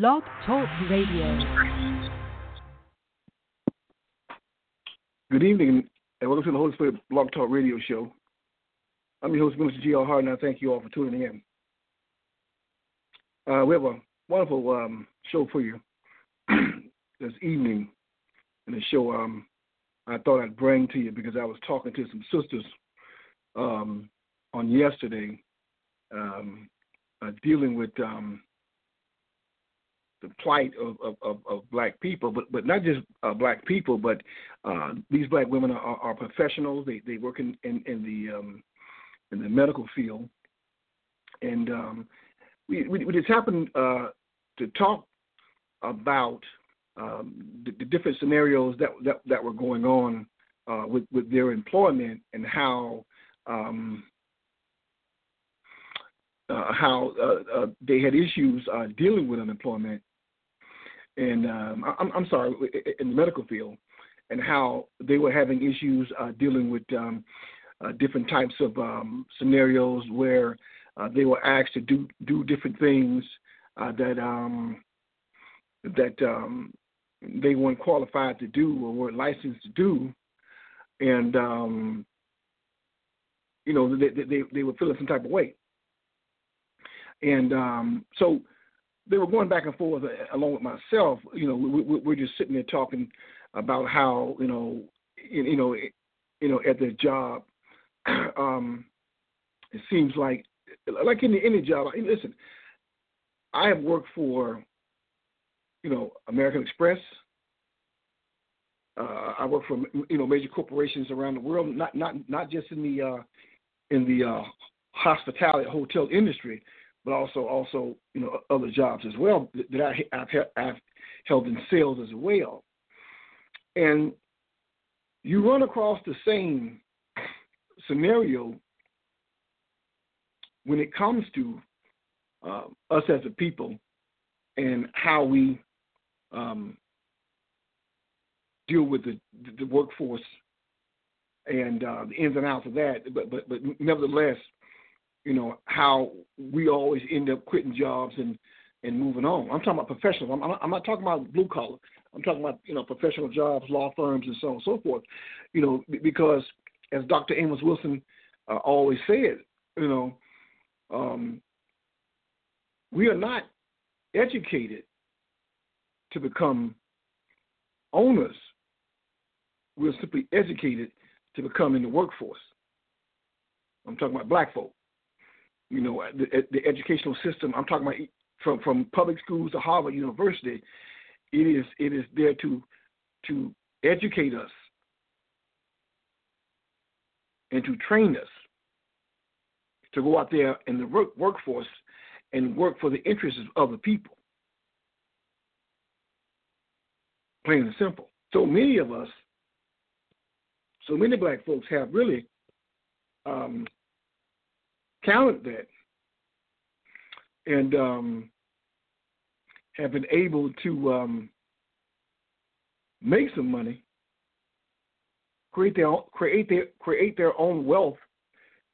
Blog Talk Radio. Good evening, and welcome to the Holy Spirit Blog Talk Radio Show. I'm your host, Minister G.R. Hart, and I thank you all for tuning in. Uh, we have a wonderful um, show for you this evening, and the show um, I thought I'd bring to you because I was talking to some sisters um, on yesterday um, uh, dealing with um, the plight of, of, of, of, black people, but but not just uh, black people, but uh, these black women are, are, professionals. They they work in in, in the um, in the medical field, and um, we, we, just happened uh, to talk about um, the, the, different scenarios that that, that were going on uh, with with their employment and how um, uh, how uh, uh, they had issues uh, dealing with unemployment, and um, I'm, I'm, sorry, in the medical field, and how they were having issues uh, dealing with um, uh, different types of um, scenarios where they were asked to do do different things that um, that um, they weren't qualified to do or weren't licensed to do, and um, you know they, they they were feeling some type of way. And um, so they were going back and forth uh, along with myself. You know, we, we, are just sitting there talking about how you know, you, know, you know, at their job, um, it seems like, like in any job. Listen, I have worked for, you know, American Express. Uh, I work for you know major corporations around the world, not not not just in the uh, in the uh, hospitality hotel industry, but also also you know other jobs as well that I, have I've held in sales as well. And you run across the same scenario when it comes to uh, us as a people and how we um, deal with the, the workforce and uh, the ins and outs of that. But but but nevertheless, you know, how we always end up quitting jobs and and moving on. I'm talking about professionals. I'm, I'm not talking about blue collar. I'm talking about you know professional jobs, law firms, and so on and so forth. You know, because as Dr. Amos Wilson uh, always said, you know, um, we are not educated to become owners. We're simply educated to become in the workforce. I'm talking about black folk you know, the, the educational system. I'm talking about from from public schools to Harvard University. It is it is there to to educate us and to train us to go out there in the work, workforce and work for the interests of other people. Plain and simple. So many of us, so many black folks have really um, talent that and um, have been able to um, make some money, create their own, create their create their own wealth,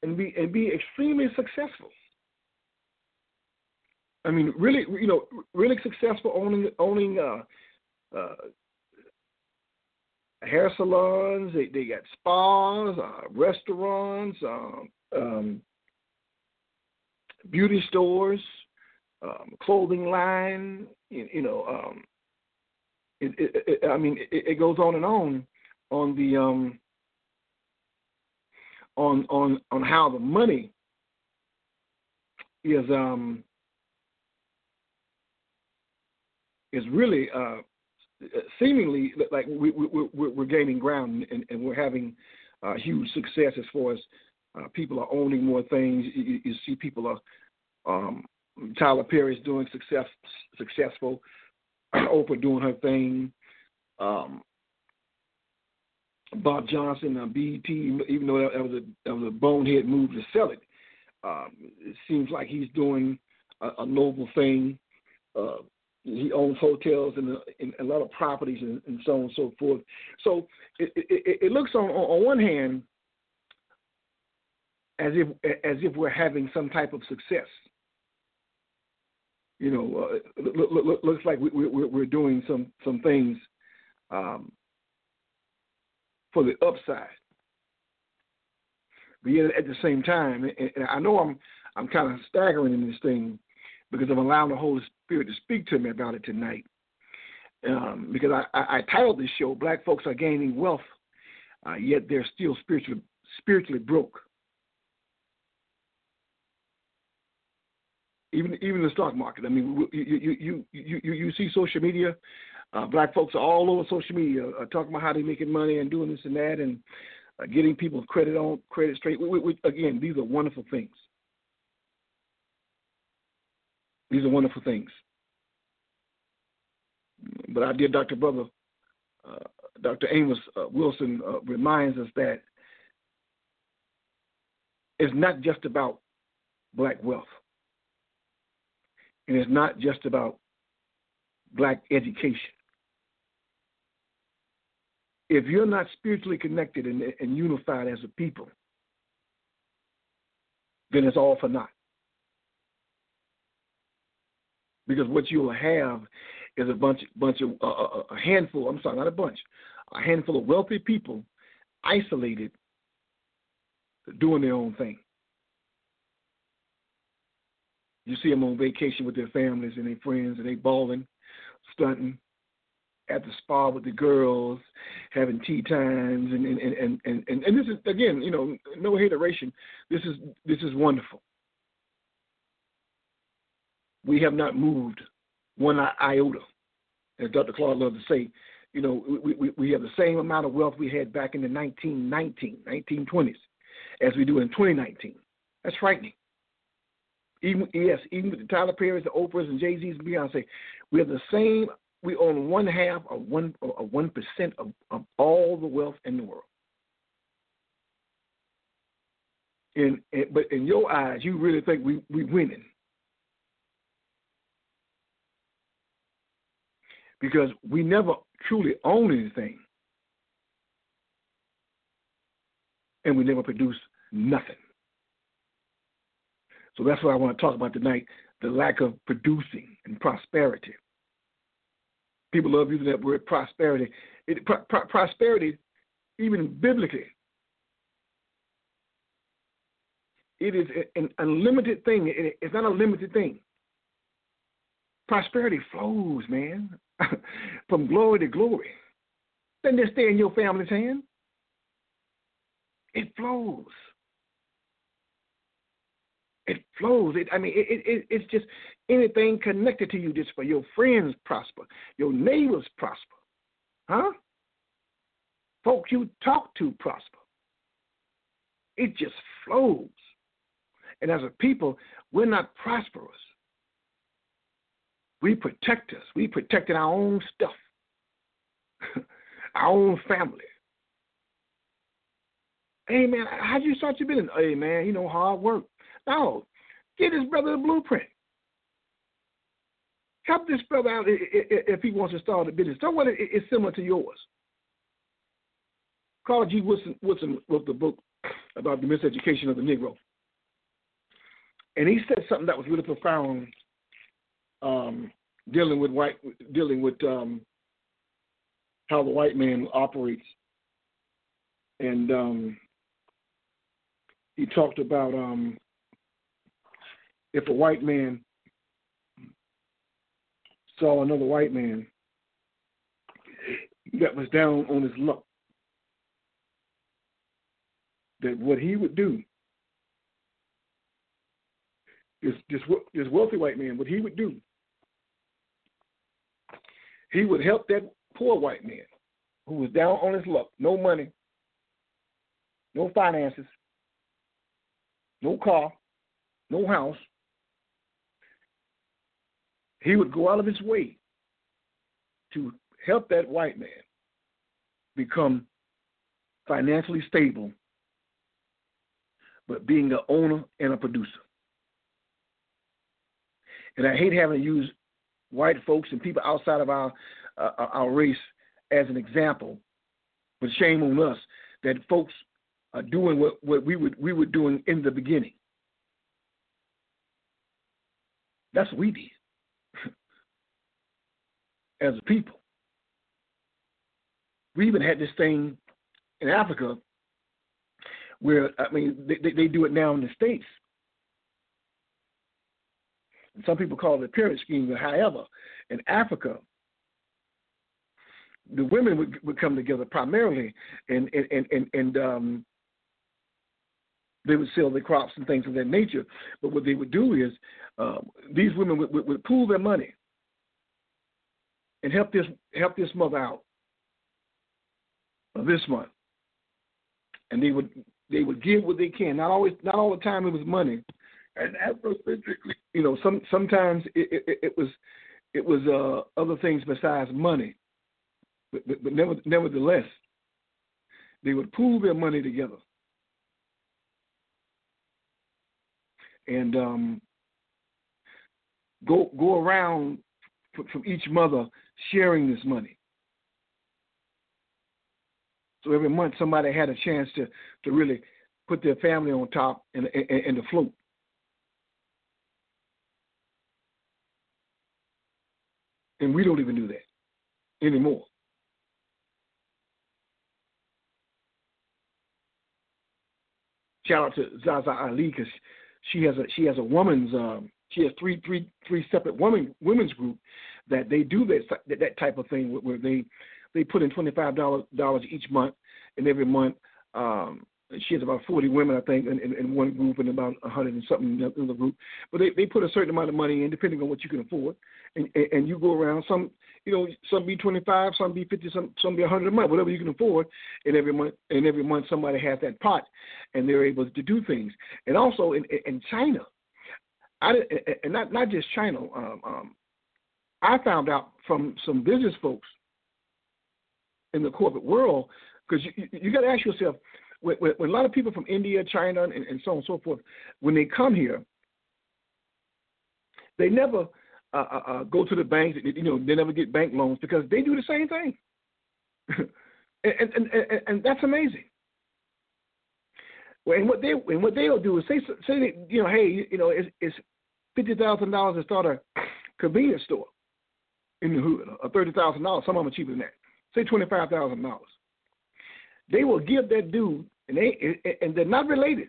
and be and be extremely successful. I mean, really, you know, really successful owning owning uh, uh, hair salons. They they got spas, uh, restaurants, um, um, beauty stores, um, clothing line. You, you know, um, it, it, it, I mean, it, it, goes on and on on the um, on on on how the money is um, is really uh, seemingly like we, we, we're gaining ground and, and we're having uh, huge success as far as uh, people are owning more things. You, you see people are um, Tyler Perry's doing success successful. Oprah doing her thing. Um, Bob Johnson, uh, BET, even though that was a that was a bonehead move to sell it, um, it seems like he's doing a, a noble thing. Uh, he owns hotels and, and, a lot of properties and, and, so on and so forth. So it, it, it looks on on one hand as if as if we're having some type of success. you know, uh, look, look, looks like we, we, we're doing some some things um, for the upside. But yet, at the same time, and I know I'm I'm kind of staggering in this thing because I'm allowing the Holy Spirit to speak to me about it tonight. Um, because I, I, I titled this show "Black Folks Are Gaining Wealth, uh, Yet They're Still Spiritually Spiritually Broke." Even even the stock market. I mean, you you you you you see social media. Uh, black folks are all over social media uh, talking about how they're making money and doing this and that and uh, getting people credit on credit straight. We, we, again, these are wonderful things. These are wonderful things. But our dear Dr. Brother, uh, Dr. Amos uh, Wilson uh, reminds us that it's not just about black wealth. And it's not just about black education. If you're not spiritually connected and, and unified as a people, then it's all for naught. Because what you'll have is a bunch, bunch of uh, a handful. I'm sorry, not a bunch, a handful of wealthy people, isolated, doing their own thing. You see them on vacation with their families and their friends, and they balling, stunting at the spa with the girls, having tea times, and and and and and, and this is again, you know, no hateration. This is this is wonderful. We have not moved one iota, as Dr. Claude loves to say. You know, we, we, we have the same amount of wealth we had back in the 1919, 1920s as we do in 2019. That's frightening. Even yes, even with the Tyler Perry's, the Oprahs, and Jay Z's and Beyonce, we have the same. We own one half of one of one percent of, of all the wealth in the world. In, in, but in your eyes, you really think we we winning because we never truly own anything, and we never produce nothing. So that's what I want to talk about tonight the lack of producing and prosperity. People love using that word prosperity. It, pro, pro, prosperity, even biblically, it is an unlimited thing. It, it's not a limited thing. Prosperity flows, man, from glory to glory. Doesn't stay in your family's hand. It flows. It flows. It, I mean, it, it, it's just anything connected to you just for your friends prosper, your neighbors prosper, huh? Folks you talk to prosper. It just flows. And as a people, we're not prosperous. We protect us. We protected our own stuff, our own family. Hey man, how'd you start your business? Hey man, you know, hard work. No, Get his brother the blueprint. Help this brother out if he wants to start a business. Someone is similar to yours. Carter G. Woodson wrote the book about the miseducation of the Negro. And he said something that was really profound um, dealing with white dealing with um, how the white man operates. And um, he talked about um, if a white man saw another white man that was down on his luck, that what he would do, this, this, this wealthy white man, what he would do, he would help that poor white man who was down on his luck, no money, no finances, no car, no house, he would go out of his way to help that white man become financially stable, but being an owner and a producer. And I hate having to use white folks and people outside of our uh, our race as an example, but shame on us that folks are doing what, what we would we were doing in the beginning. That's what we did. As a people. We even had this thing in Africa where I mean they, they do it now in the states. And some people call it a pyramid scheme. But however, in Africa, the women would, would come together primarily, and and and and um, they would sell their crops and things of that nature. But what they would do is uh, these women would, would, would pool their money and help this help this mother out this month, and they would they would give what they can. Not always, not all the time. It was money, and specifically, you know, some sometimes it, it, it was it was uh, other things besides money. But, but, but never, nevertheless, they would pool their money together and um, go go around from each mother sharing this money. So every month somebody had a chance to to really put their family on top and and, and float. And we don't even do that anymore. Shout out to Zaza Ali because she has a she has a woman's um, she has three three three separate women women's group that they do that that type of thing where they they put in twenty five dollars each month and every month um she has about 40 women, I think, in, in, in one group and about a 100 and something in the group. But they, they put a certain amount of money in, depending on what you can afford. And, and, and you go around, some, you know, some be 25, some be 50, some, some be a 100 a month, whatever you can afford. And every month, and every month somebody has that pot and they're able to do things. And also in, in China, I, and not, not just China, um, um, I found out from some business folks in the corporate world, because you, you, got to ask yourself, when, when, a lot of people from India, China, and, and so on and so forth, when they come here, they never uh, uh, uh, go to the banks. You know, they never get bank loans because they do the same thing, and, and, and, and that's amazing. And what they and what they'll do is say say you know, hey, you know, it's, it's fifty thousand dollars to start a convenience store in the hood, or thirty thousand dollars. Some of them are cheaper than that. Say twenty five thousand dollars. They will give that dude and they and they're not related,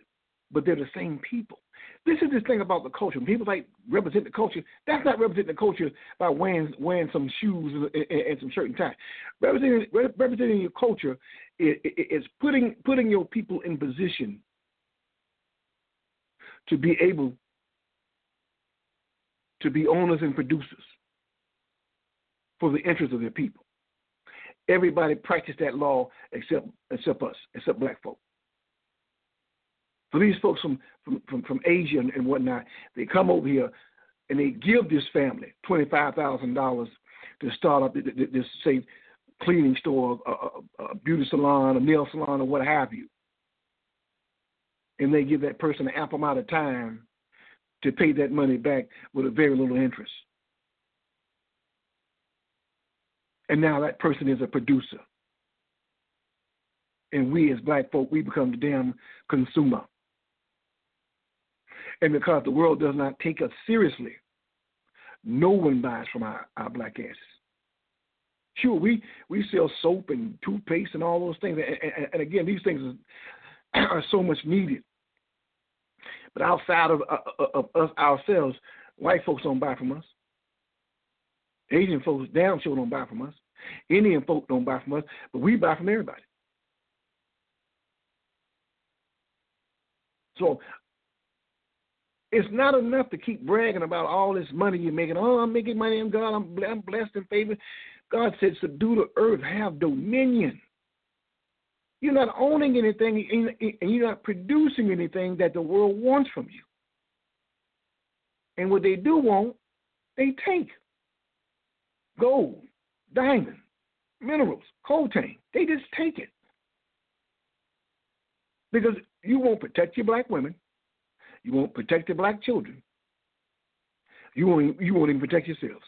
but they're the same people. This is the thing about the culture. When people like represent the culture, that's not representing the culture by wearing wearing some shoes and, and some shirt and tie. Representing representing your culture is, is putting putting your people in position to be able to be owners and producers for the interest of their people. Everybody practiced that law except except us, except black folk. So these folks from from from, from Asia and, and whatnot, they come over here and they give this family twenty five thousand dollars to start up this say cleaning store, a, a, a beauty salon, a nail salon, or what have you. And they give that person an ample amount of time to pay that money back with a very little interest. And now that person is a producer. And we as black folk, we become the damn consumer. And because the world does not take us seriously, no one buys from our, our black asses. Sure, we, we sell soap and toothpaste and all those things. And, and, and again, these things are, so much needed. But outside of, uh, uh, of, of us ourselves, white folks don't buy from us. Asian folks damn sure don't buy from us. Indian folk don't buy from us, but we buy from everybody. So it's not enough to keep bragging about all this money you're making. Oh, I'm making money in God. I'm, I'm blessed and favored. God said, subdue the earth, have dominion. You're not owning anything and you're not producing anything that the world wants from you. And what they do want, they take gold, diamond, minerals, coltan. They just take it. Because you won't protect your black women. You won't protect your black children. You won't, you won't even protect yourselves.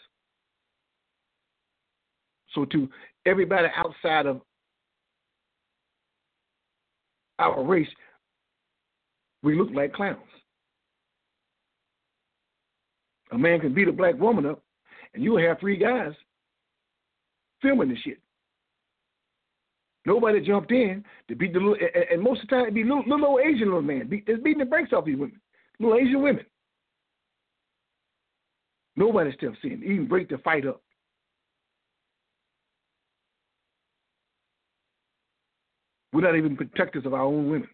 So, to everybody outside of our race, we look like clowns. A man can beat a black woman up, and you'll have three guys filming this shit. Nobody jumped in to beat the little, and, and most of the time it'd be little, little old Asian little man beat, that's beating the brakes off these women, little Asian women. Nobody steps in, even break the fight up. We're not even protectors of our own women.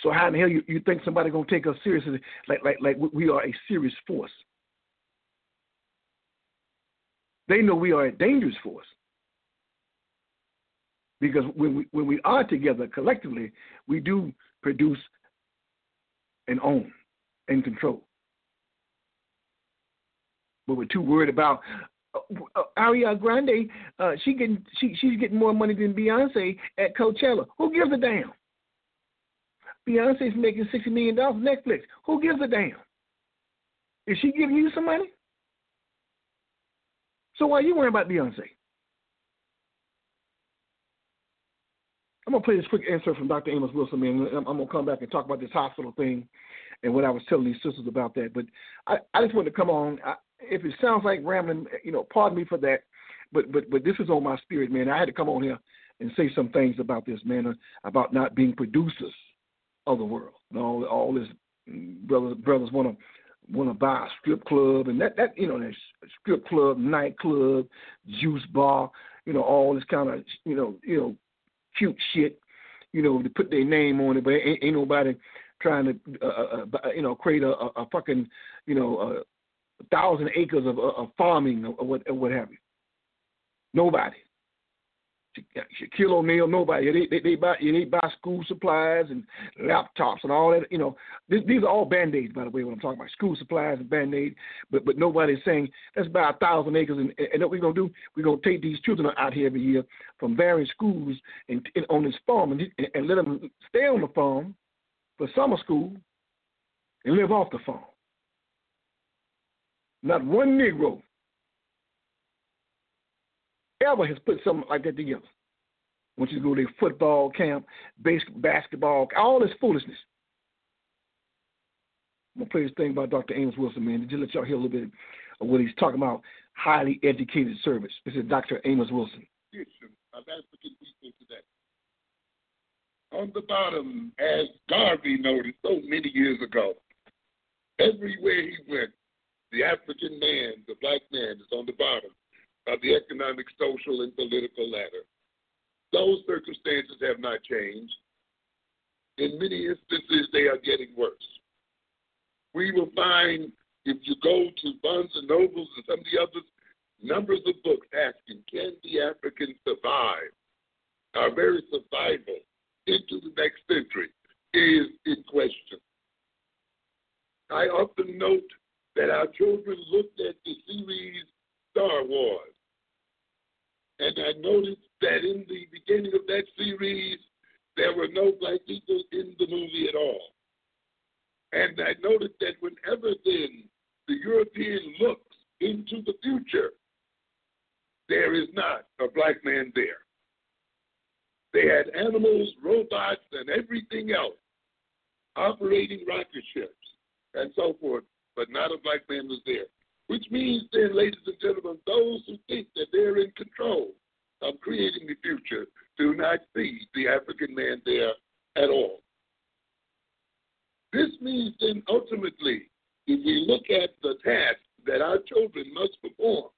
So how in the hell you, you think somebody gonna take us seriously like like like we are a serious force? They know we are a dangerous force. Because when we when we are together collectively, we do produce and own and control. But we're too worried about uh, uh, Ariana Grande. Uh, she getting she she's getting more money than Beyonce at Coachella. Who gives a damn? Beyonce's making sixty million dollars Netflix. Who gives a damn? Is she giving you some money? So why are you worrying about Beyonce? I'm gonna play this quick answer from Dr. Amos Wilson, man. I'm, I'm, gonna come back and talk about this hospital thing and what I was telling these sisters about that. But I, I just wanted to come on. I, if it sounds like rambling, you know, pardon me for that. But but but this is on my spirit, man. I had to come on here and say some things about this, man, uh, about not being producers of the world. And All all this brothers brothers want to want to buy a strip club and that that you know that strip club, nightclub, juice bar, you know all this kind of you know you know cute shit, you know to put their name on it, but ain't, ain't nobody trying to uh, uh, uh you know create a, a, fucking you know a thousand acres of, of farming or what or what have you. Nobody. Shaquille O'Neal, nobody. They, they, they buy they buy school supplies and laptops and all that. You know, this, these are all band aids, by the way. When I'm talking about school supplies and band aids, but but nobody's saying let's buy a thousand acres and, and what we're gonna do? We're gonna take these children out here every year from various schools and, and on this farm and, and let them stay on the farm for summer school and live off the farm. Not one Negro ever has put something like that together. Want you go to football camp, base, basketball, all this foolishness. I'm gonna play this thing about Dr. Amos Wilson, man, just let y'all hear a little bit of what he's talking about. Highly educated service. This is Dr. Amos Wilson. Of African people today. On the bottom, as Garvey noted so many years ago, everywhere he went, the African man, the black man, is on the bottom of the economic, social, and political ladder. Those circumstances have not changed. In many instances, they are getting worse. We will find, if you go to Barnes and Nobles and some of the others, numbers of books asking, can the African survive? Our very survival into the next century is in question. I often note that our children looked at the series Star Wars and I noticed that in the beginning of that series, there were no black people in the movie at all. And I noticed that whenever then the European looks into the future, there is not a black man there. They had animals, robots, and everything else operating rocket ships and so forth, but not a black man was there. Which means then, ladies and gentlemen, those who think that they're in control of creating the future do not see the African man there at all. This means then ultimately, if we look at the task that our children must perform,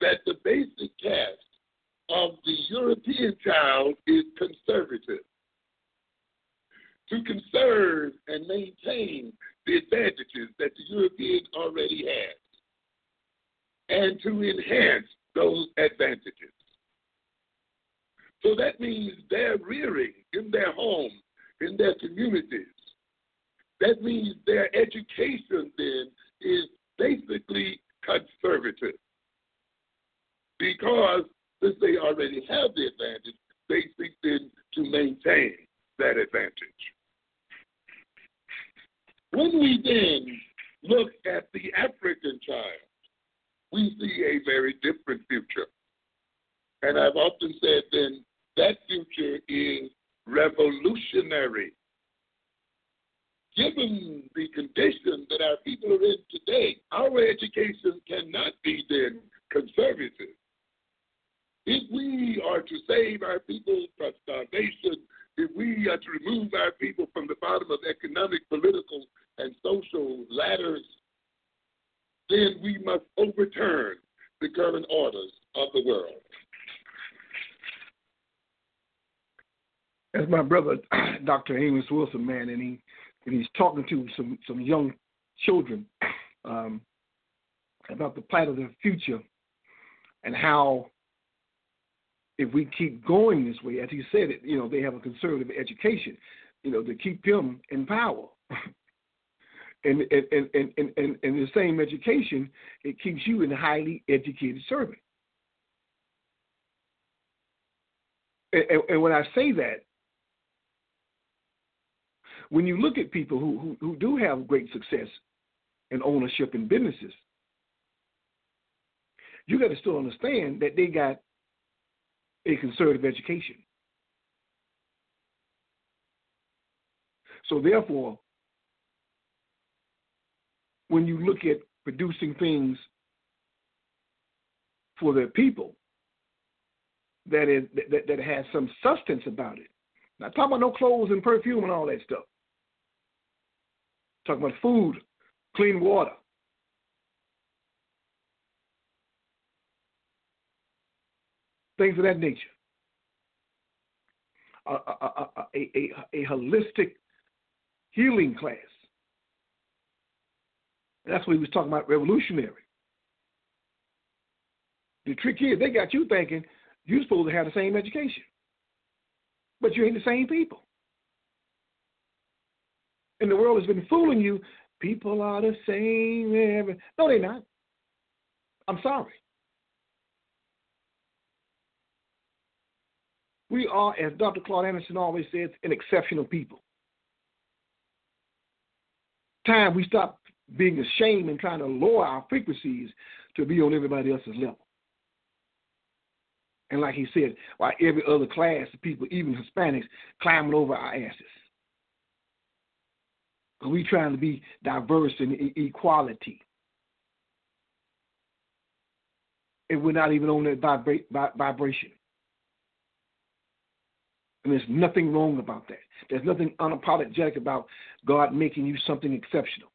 that the basic task of the European child is conservative. To conserve and maintain the advantages that the Europeans already has, and to enhance those advantages. So that means they're rearing in their home, in their communities. That means their education then is basically conservative. Because since they already have the advantage, they seek then to maintain that advantage. When we then look at the African child, we see a very different future. And I've often said then that future is revolutionary. Given the condition that our people are in today, our education cannot be then conservative If we are to save our people from starvation, if we are to remove our people from the bottom of economic, political, and social ladders, then we must overturn the current orders of the world. As my brother, Dr. Amos Wilson, man, and he and he's talking to some some young children um, about the plight of their future and how if we keep going this way, as he said it, you know, they have a conservative education, you know, to keep them in power. and, and, and, and, and, and the same education, it keeps you in a highly educated servant. And, and, and when I say that, when you look at people who, who, who do have great success in ownership in businesses, you got to still understand that they got a conservative education. So therefore, when you look at producing things for their people that is that, that has some substance about it. Not talking about no clothes and perfume and all that stuff. Talking about food, clean water. Things of that nature. A, a, a, a, a holistic healing class. That's what he was talking about, revolutionary. The trick is they got you thinking you're supposed to have the same education, but you ain't the same people and the world has been fooling you. People are the same. No, they're not. I'm sorry. We are, as Dr. Claude Anderson always says, an exceptional people. Time we stop being ashamed and trying to lower our frequencies to be on everybody else's level. And like he said, why every other class of people, even Hispanics, climbing over our asses. Because we trying to be diverse in equality. And we're not even on that vibra- vibration. And there's nothing wrong about that. There's nothing unapologetic about God making you something exceptional.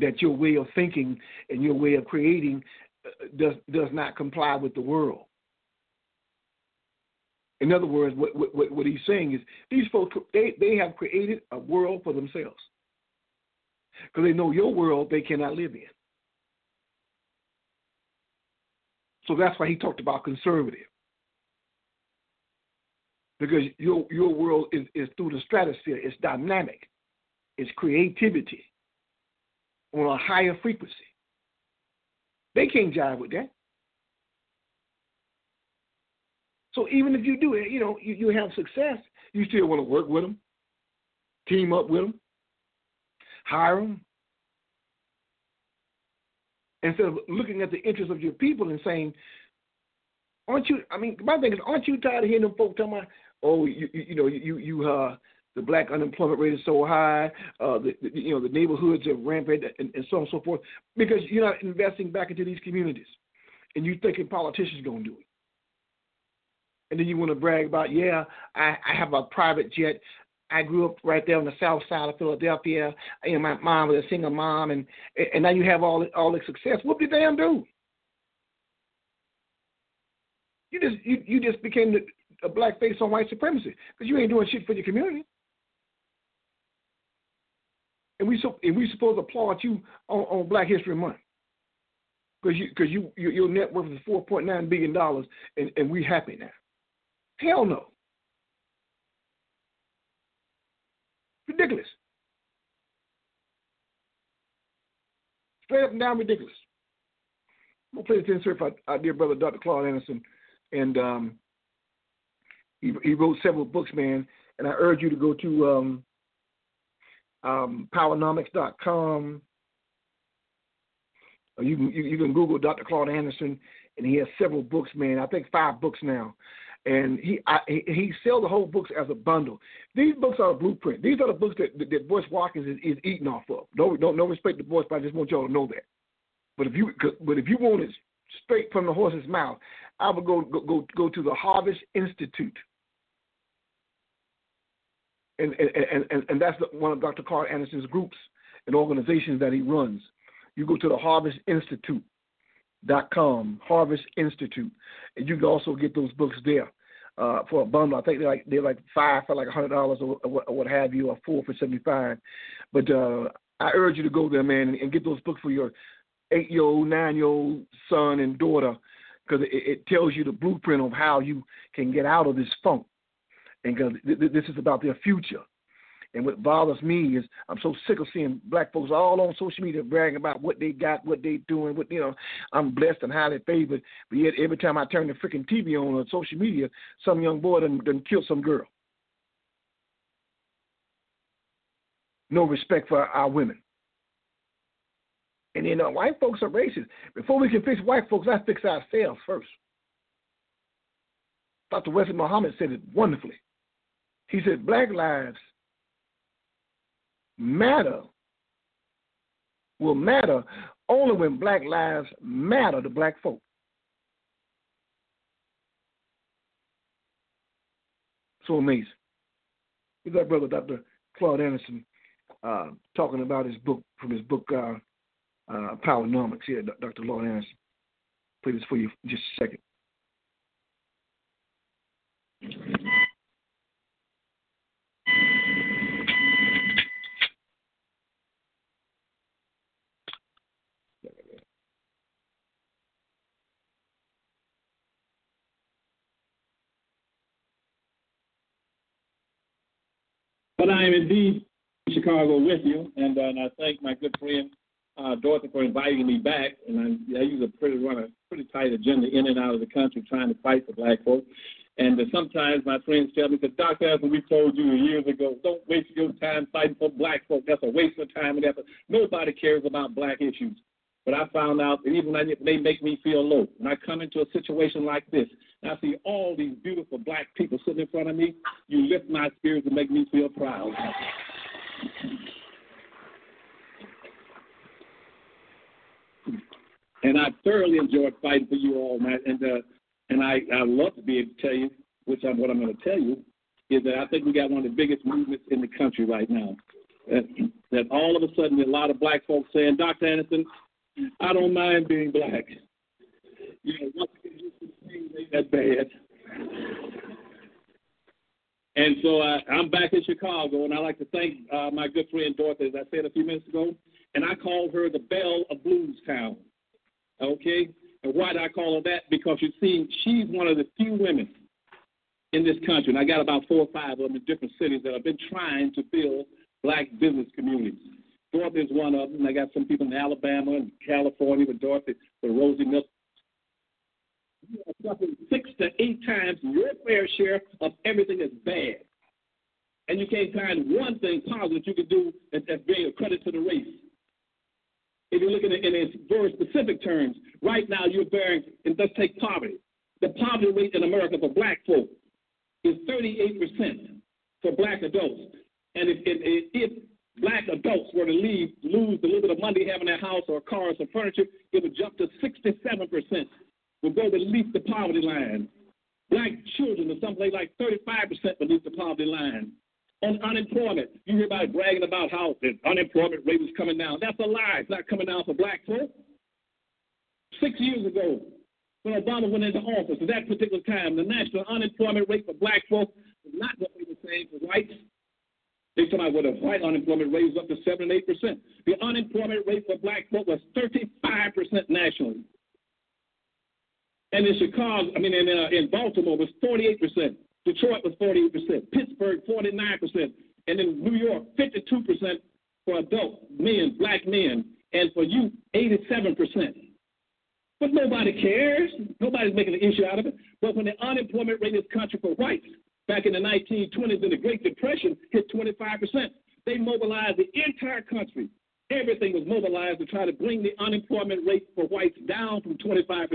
That your way of thinking and your way of creating uh, does does not comply with the world. In other words, what, what, what he's saying is these folks, they, they have created a world for themselves. Because they know your world they cannot live in. So that's why he talked about conservative. Because your, your world is, is through the stratosphere, it's dynamic, it's creativity on a higher frequency. They can't jive with that. So even if you do it, you know, you, you have success, you still want to work with them, team up with them, hire them. Instead of looking at the interests of your people and saying, aren't you, I mean, my thing is, aren't you tired of hearing them folks talking about, oh, you, you, you know, you, you, uh, the black unemployment rate is so high, uh, the, the, you know, the neighborhoods are rampant and, and so on and so forth, because you're not investing back into these communities. And you're thinking politicians going to do it and then you want to brag about, yeah, I, I have a private jet. I grew up right there on the south side of Philadelphia. Know, my mom was a single mom, and and now you have all all the success. What did damn do? You just you, you just became the, a black face on white supremacy because you ain't doing shit for your community. And we so and we supposed to applaud you on, on Black History Month because you because you, you your net worth is four point nine billion dollars, and and we happy now. Hell no. Ridiculous. Straight up and down ridiculous. I'm gonna play this insert for our dear brother Dr. Claude Anderson, and um, he he wrote several books, man. And I urge you to go to um, um, powernomics.com. You can you, you can Google Dr. Claude Anderson, and he has several books, man. I think five books now and he I, he sells the whole books as a bundle. These books are a blueprint. These are the books that that, that Boyce Watkins is, is eating off of. No, no, no respect to Boyce, but I just want y'all to know that. But if you but if you want it straight from the horse's mouth, I would go go go, go to the Harvest Institute. And, and, and, and that's one of Dr. Claude Anderson's groups and organizations that he runs. You go to the Harvest Institute dot com, Harvest Institute, and you can also get those books there uh, for a bundle. I think they're like they're like five for like a hundred dollars or, or, what have you, or four for seventy five. But uh, I urge you to go there, man, and, and get those books for your eight year old, nine year old son and daughter, because it, it tells you the blueprint of how you can get out of this funk, and uh, th- this is about their future. And what bothers me is I'm so sick of seeing black folks all on social media bragging about what they got, what they doing, what you know. I'm blessed and highly favored, but yet every time I turn the freaking TV on or social media, some young boy done, done killed some girl. No respect for our women. And you uh, know, white folks are racist. Before we can fix white folks, let's fix ourselves first. Dr. Wesley Muhammad said it wonderfully. He said, Black lives matter will matter only when black lives matter to black folk. So amazing. We got brother Dr. Claude Anderson uh, talking about his book from his book uh, uh. Here, Dr. Claude Anderson. Play this for you just a second. But I am indeed in Chicago with you, and, uh, and I thank my good friend uh, Dorothy for inviting me back. And I, I use a pretty run a pretty tight agenda in and out of the country trying to fight for black folks. And uh, sometimes my friends tell me, that Dr. As we told you years ago, don't waste your time fighting for black folks. That's a waste of time and effort. Nobody cares about black issues. But I found out that even when they make me feel low, when I come into a situation like this, and I see all these beautiful black people sitting in front of me, you lift my spirits and make me feel proud. And I thoroughly enjoyed fighting for you all, man. And uh, and I I love to be able to tell you, which I'm what I'm going to tell you, is that I think we got one of the biggest movements in the country right now. That, that all of a sudden, a lot of black folks saying, Dr. Anderson, I don't mind being black. You know, ain't that bad. And so I, I'm back in Chicago, and I like to thank uh, my good friend Dorothy, as I said a few minutes ago, and I called her the Belle of Blues Town. Okay? And why do I call her that? Because you see, she's one of the few women in this country, and I got about four or five of them in different cities that have been trying to build black business communities. Dorothy is one of them. I got some people in Alabama and California with Dorothy, with Rosie Milk. Six to eight times your fair share of everything that's bad. And you can't find one thing positive you can do that's being a credit to the race. If you look at in its very specific terms, right now you're bearing, and let's take poverty. The poverty rate in America for black folk is 38% for black adults. And if, if, if black adults were to leave, lose a little bit of money having their house or cars or furniture, it would jump to 67%, would go beneath the poverty line. Black children are someplace like 35% beneath the poverty line. On unemployment, you hear about bragging about how the unemployment rate is coming down. That's a lie. It's not coming down for black folks. Six years ago, when Obama went into office, at that particular time, the national unemployment rate for black folks was not what we were saying for whites. They come out with a white unemployment rate was up to 7 and 8%. The unemployment rate for black folk was 35% nationally. And in Chicago, I mean, in, uh, in Baltimore was 48%. Detroit was 48%. Pittsburgh, 49%. And in New York, 52% for adult men, black men. And for youth, 87%. But nobody cares. Nobody's making an issue out of it. But when the unemployment rate in this country for whites back in the 1920s in the Great Depression hit 25%. They mobilized the entire country. Everything was mobilized to try to bring the unemployment rate for whites down from 25%.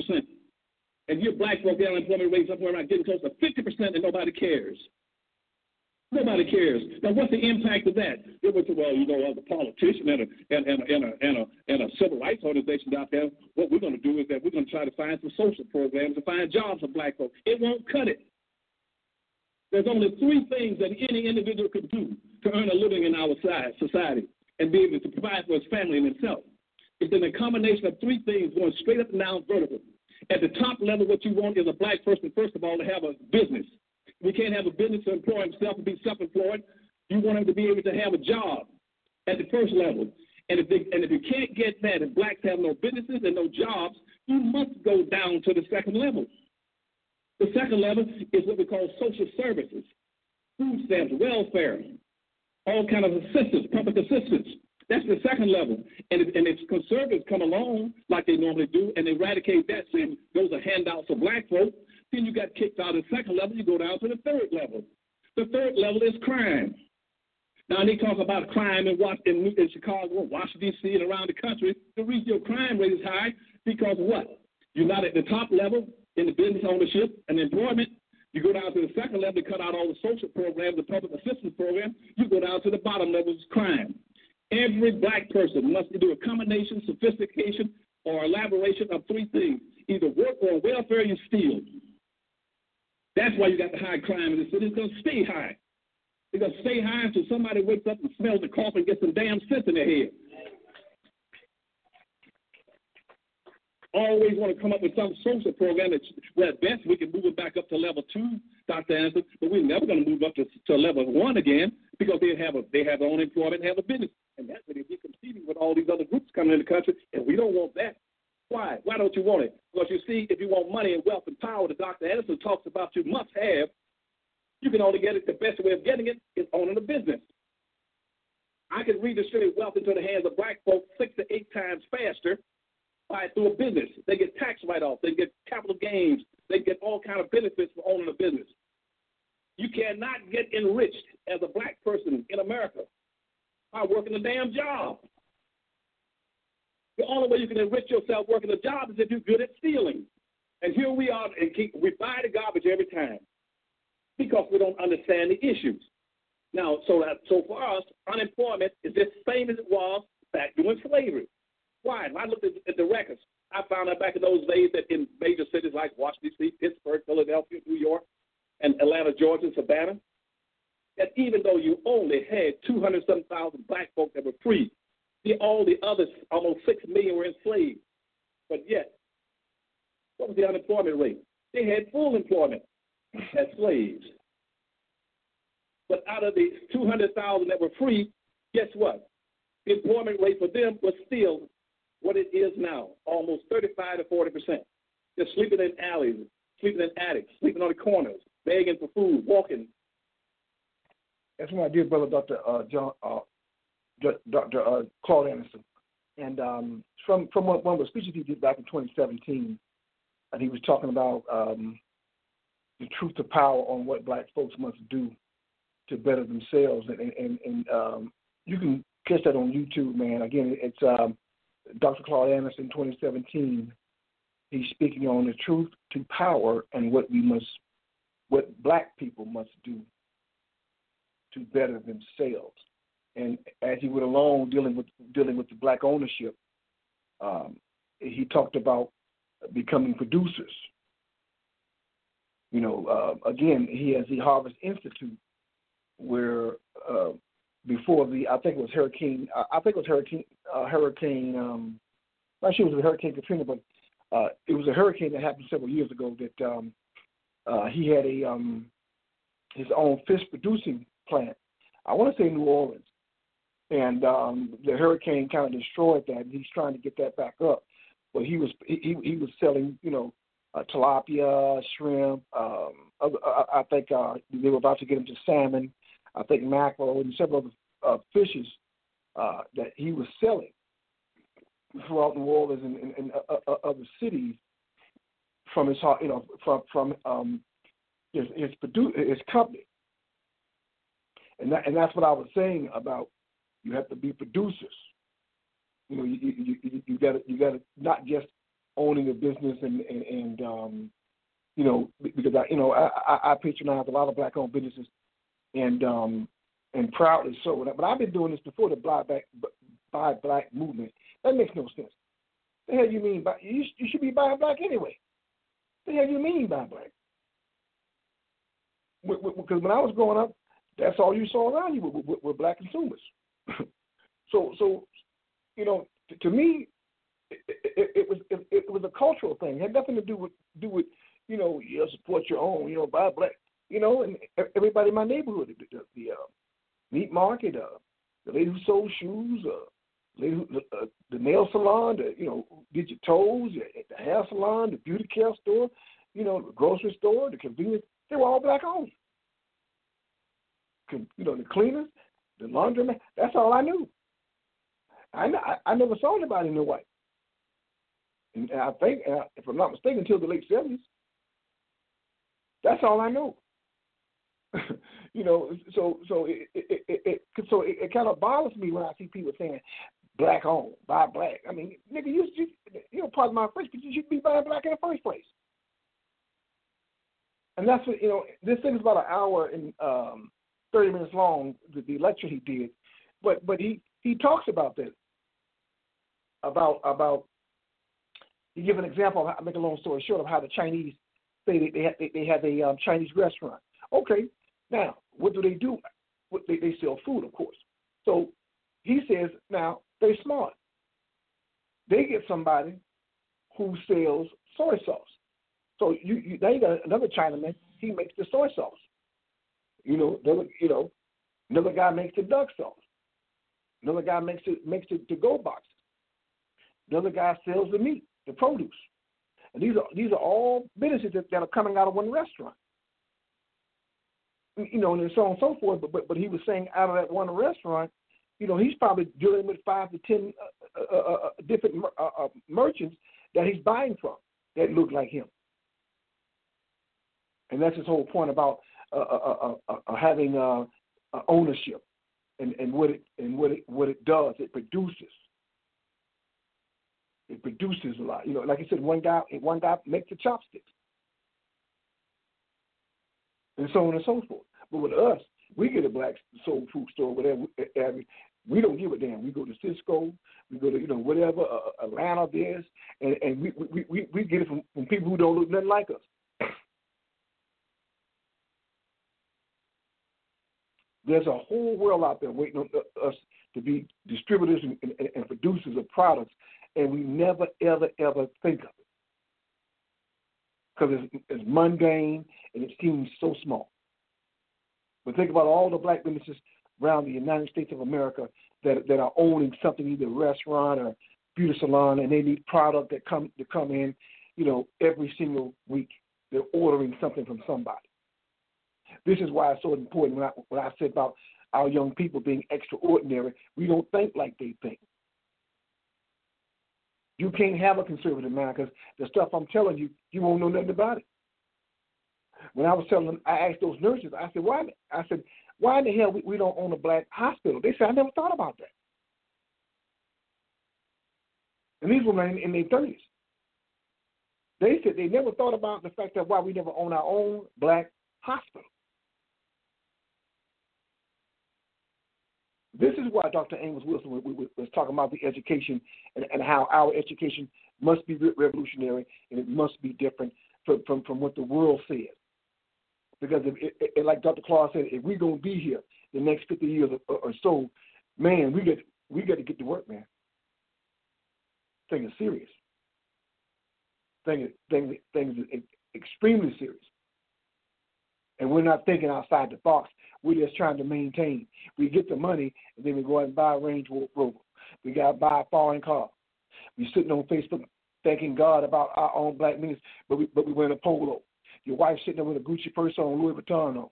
And your black folk, the unemployment rate somewhere around getting close to 50%, and nobody cares. Nobody cares. Now, what's the impact of that? Went to, well, you know, as a politician and a, and, and, and, a, and, a, and a civil rights organization out there, what we're going to do is that we're going to try to find some social programs to find jobs for black folks. It won't cut it. There's only three things that any individual could do to earn a living in our society and be able to provide for his family and himself. It's in a combination of three things going straight up and down vertical. At the top level, what you want is a black person, first of all, to have a business. We can't have a business to employ himself and be self-employed. You want him to be able to have a job at the first level. And if, they, and if you can't get that, if blacks have no businesses and no jobs, you must go down to the second level. The second level is what we call social services, food stamps, welfare, all kind of assistance, public assistance. That's the second level. And if, and if conservatives come along like they normally do and eradicate that, saying those are handouts for black folk, then you got kicked out of the second level, you go down to the third level. The third level is crime. Now, they talk about crime in, in, in Chicago, Washington, D.C., and around the country. The reason your crime rate is high because what? You're not at the top level in the business ownership and employment. You go down to the second level to cut out all the social programs, the public assistance program. You go down to the bottom level, is crime. Every black person must do a combination, sophistication, or elaboration of three things. Either work or welfare, you steal. That's why you got the high crime in the city. It's going to stay high. It's going to stay high until somebody wakes up and smells the coffee and gets some damn sense in their head. Always want to come up with some social program that, well, at best we can move it back up to level two, Dr. Anderson, but we're never going to move up to, to level one again because they have a they have their own employment, have a business, and that's what they'll be competing with all these other groups coming in the country, and we don't want that. Why? Why don't you want it? Because you see, if you want money and wealth and power, the Dr. Anderson talks about you must have. You can only get it. The best way of getting it is owning a business. I can redistribute wealth into the hands of black folks six to eight times faster by through a business. They get tax write-offs. They get capital gains. They get all kind of benefits for owning a business. You cannot get enriched as a black person in America by working a damn job. The only way you can enrich yourself working a job is if you're good at stealing. And here we are, and keep, we buy the garbage every time because we don't understand the issues. Now, so that so for us, unemployment is the same as it was back during slavery. Why? When I looked at, at the records, I found out back in those days that in major cities like Washington, D.C., Pittsburgh, Philadelphia, New York, and Atlanta, Georgia, Savannah, that even though you only had 200 some thousand black folks that were free, the, all the others, almost 6 million, were enslaved. But yet, what was the unemployment rate? They had full employment as slaves. But out of the 200,000 that were free, guess what? The employment rate for them was still what it is now, almost 35 to 40 percent. They're sleeping in alleys, sleeping in attics, sleeping on the corners, begging for food, walking. That's my dear brother, Dr. Uh, John uh, Dr. Uh, Claude Anderson. And um, from from one, of the speeches he did back in 2017, and he was talking about um, the truth to power on what black folks must do to better themselves. And, and, and um, you can catch that on YouTube, man. Again, it's um, Dr. Claude Anderson, 2017. He's speaking on the truth to power and what we must, what black people must do to better themselves and as he went along dealing with dealing with the black ownership, um, he talked about becoming producers. You know, uh, again, he has the Harvest Institute, where uh, before the I think it was Hurricane I think it was Hurricane uh, Hurricane um, sure it was Hurricane Katrina, but uh, it was a hurricane that happened several years ago that um, uh, he had a um, his own fish producing plant. I want to say New Orleans, and um, the hurricane kind of destroyed that. And he's trying to get that back up, but he was he he was selling you know uh, tilapia, shrimp. Um, other, I, I think uh, they were about to get into salmon. I think mackerel and several other uh, fishes uh, that he was selling throughout New Orleans and, and, and uh, uh, other cities from his you know from from um, his his, his company. And that, and that's what I was saying about you have to be producers. You know, you you you, you got to you got to not just owning a business and and, and um, you know because I you know I, I, I patronize a lot of black-owned businesses and um, and proudly so. But I've been doing this before the buy Back, buy black movement. That makes no sense. The hell you mean by you? You should be buying black anyway. The hell you mean by black? Because when I was growing up, that's all you saw around you were, were, were black consumers. so so you know, to, to me, it, it, it was it, it, was a cultural thing. It had nothing to do with do with you know you support your own. You know, buy black. You know, and everybody in my neighborhood, the, the, uh, meat market, uh, the lady who sold shoes, uh, lady who, uh, the nail salon, the you know did your toes, the hair salon, the beauty care store, you know, the grocery store, the convenience. They were all black owned. You know, the cleaners, the laundromat. That's all I knew. I I, never saw anybody in the white. And I think, if I'm not mistaken, until the late seventies. That's all I know. you know, so so it it, it, it so it, it kind of bothers me when I see people saying black owned, buy black. I mean, nigga, you you, you know, part of my French, but you should be buying black in the first place. And that's what you know. This thing is about an hour and um, thirty minutes long. The, the lecture he did, but but he he talks about this about about you give an example. I make a long story short of how the Chinese say they they they, they have a um, Chinese restaurant. Okay, now what do they do? They, they sell food, of course. So he says now they're smart. They get somebody who sells soy sauce. So you, you now you got another Chinaman. He makes the soy sauce. You know, another, you know, another guy makes the duck sauce. Another guy makes it makes the to go boxes. Another guy sells the meat the produce. And these are these are all businesses that, that are coming out of one restaurant. You know, and so on and so forth. But, but but he was saying out of that one restaurant, you know, he's probably dealing with five to ten uh, uh, uh, uh different uh, uh, merchants that he's buying from that look like him. And that's his whole point about having ownership and, and what it and what it what it does. It produces. It produces a lot. You know, like I said, one guy one guy makes the chopsticks. And so on and so forth. But with us, we get a black soul food store, whatever. We don't give a damn. We go to Sysco, we go to you know whatever uh, Atlanta, this, and and we we, we we get it from, from people who don't look nothing like us. There's a whole world out there waiting on us to be distributors and, and, and producers of products and we never, ever, ever think of it because it's, it's mundane and it seems so small. But think about all the black businesses around the United States of America that that are owning something, either a restaurant or beauty salon, and they need product that come to come in, you know, every single week. They're ordering something from somebody. This is why it's so important when I when I said about our young people being extraordinary. We don't think like they think. You can't have a conservative mind because the stuff I'm telling you, you won't know nothing about it. When I was telling them, I asked those nurses, I said, why? I said, why in the hell we, we don't own a black hospital? They said, I never thought about that. And these women in, in their 30s. They said they never thought about the fact that why we never own our own black hospital. This is why Dr. Amos Wilson was, talking about the education and, and, how our education must be revolutionary and it must be different from, from, from what the world says. Because, if, like Dr. Clark said, if we're going to be here the next 50 years or, or so, man, we got, we got to get to work, man. Thing is serious. Thing, thing, thing is extremely serious. And we're not thinking outside the box. We're just trying to maintain. We get the money, and then we go out and buy a Range Rover. We got to buy a foreign car. We're sitting on Facebook thanking God about our own black men, but we but we wearing a polo. Your wife sitting there with a Gucci purse on, Louis Vuitton on.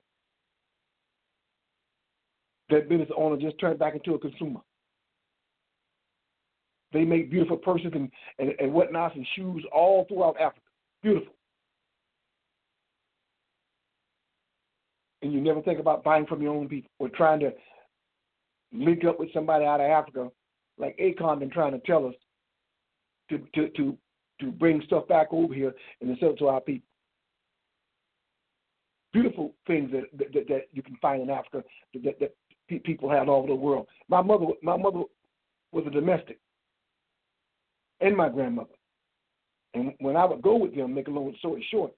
That business owner just turned back into a consumer. They make beautiful purses and, and, and whatnots and shoes all throughout Africa. Beautiful. And you never think about buying from your own people or trying to link up with somebody out of Africa, like Akon been trying to tell us to to to to bring stuff back over here and to sell it to our people. beautiful things that that, that you can find in Africa that, that people have all over the world. My mother, my mother was a domestic, and my grandmother. And when I would go with them, make a long story short,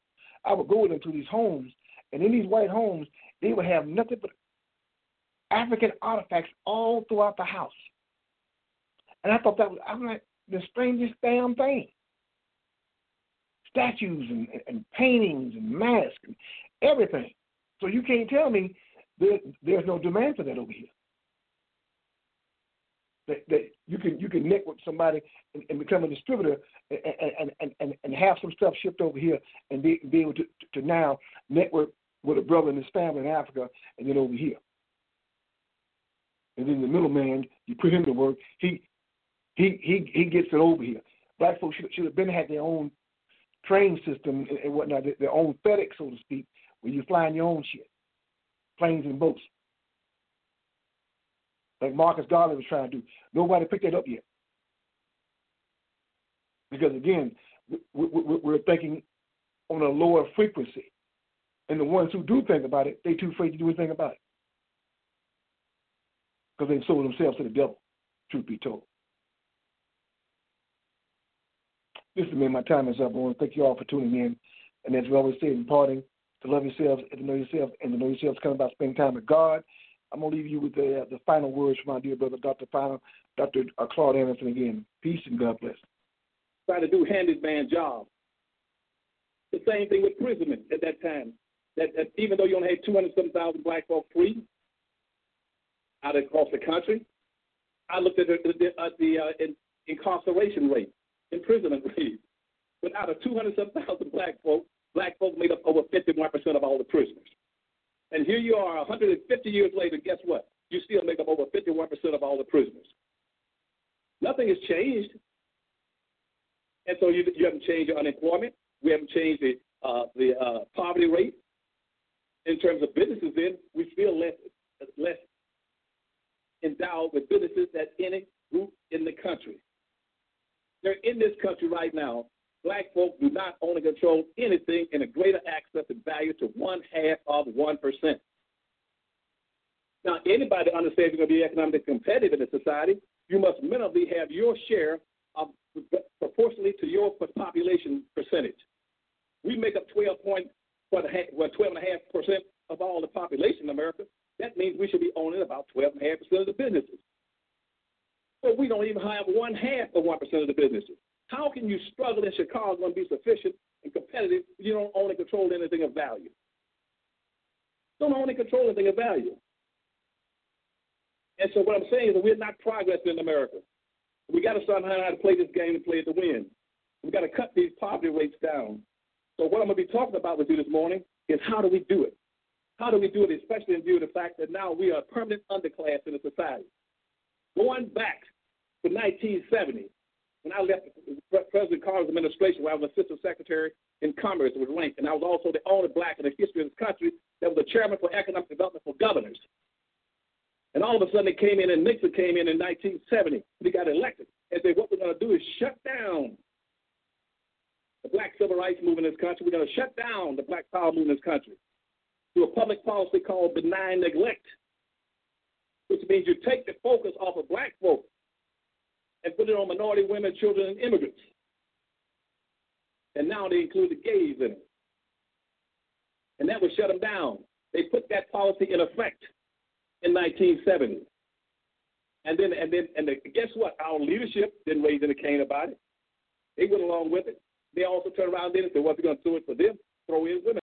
I would go with them to these homes, and in these white homes, they would have nothing but African artifacts all throughout the house. And I thought that was I'm like the strangest damn thing. Statues and, and paintings and masks and everything. So you can't tell me there, there's no demand for that over here. That, that you can you can network somebody and, and become a distributor and, and, and, and have some stuff shipped over here and be, be able to, to now network with a brother and his family in Africa and then over here. And then the middleman, you put him to work, he he he he gets it over here. Black folks should, should have been had their own train system and, and whatnot, their own FedEx, so to speak, where you're flying your own shit, planes and boats like Marcus Garvey was trying to do. Nobody picked that up yet. Because again, we're thinking on a lower frequency. And the ones who do think about it, they too afraid to do anything about it. Because they've sold themselves to the devil, truth be told. this Listen, man, my time is up. I want to thank you all for tuning in. And as we always say in parting, to love yourselves and to know yourselves and to know yourselves coming about spending time with God I'm gonna leave you with the uh, the final words from my dear brother, Dr. Final, Dr. Claude Anderson again. Peace and God bless. Try to do handyman job. The same thing with imprisonment at that time. That, that even though you only had 207,000 black folk free out across the country, I looked at the, the, uh, the uh, in, incarceration rate, imprisonment rate. But out of 207,000 black folk, black folk made up over 51% of all the prisoners. And here you are 150 years later, guess what? You still make up over 51% of all the prisoners. Nothing has changed. And so you, you haven't changed your unemployment. We haven't changed the, uh, the uh, poverty rate. In terms of businesses, then, we feel less, less endowed with businesses than any group in the country. They're in this country right now black folk do not and control anything in a greater access and value to one half of 1%. Now, anybody understands you're going to be economically competitive in a society, you must minimally have your share of proportionally to your population percentage. We make up 12 point, well, 12.5% of all the population in America. That means we should be owning about 12.5% of the businesses. But we don't even have one half of 1% of the businesses. How can you struggle in Chicago and be sufficient and competitive if you don't own and control anything of value? Don't own and control anything of value. And so what I'm saying is that we're not progressing in America. We got to start learning how to play this game and play it to win. We got to cut these poverty rates down. So what I'm going to be talking about with you this morning is how do we do it? How do we do it, especially in view of the fact that now we are a permanent underclass in the society? Going back to 1970, when I left President Carter's administration, where I was assistant secretary in commerce with rank, and I was also the only black in the history of this country that was the chairman for economic development for governors. And all of a sudden, they came in, and Nixon came in in 1970. He got elected and said, "What we're going to do is shut down the black civil rights movement in this country. We're going to shut down the black power movement in this country through a public policy called benign neglect, which means you take the focus off of black folks and put it on minority women, children, and immigrants. And now they include the gays in it. And that would shut them down. They put that policy in effect in 1970. And then, and then, and the, guess what? Our leadership didn't raise any Cain about it. They went along with it. They also turned around then and said, "What's going to do it for them? Throw in women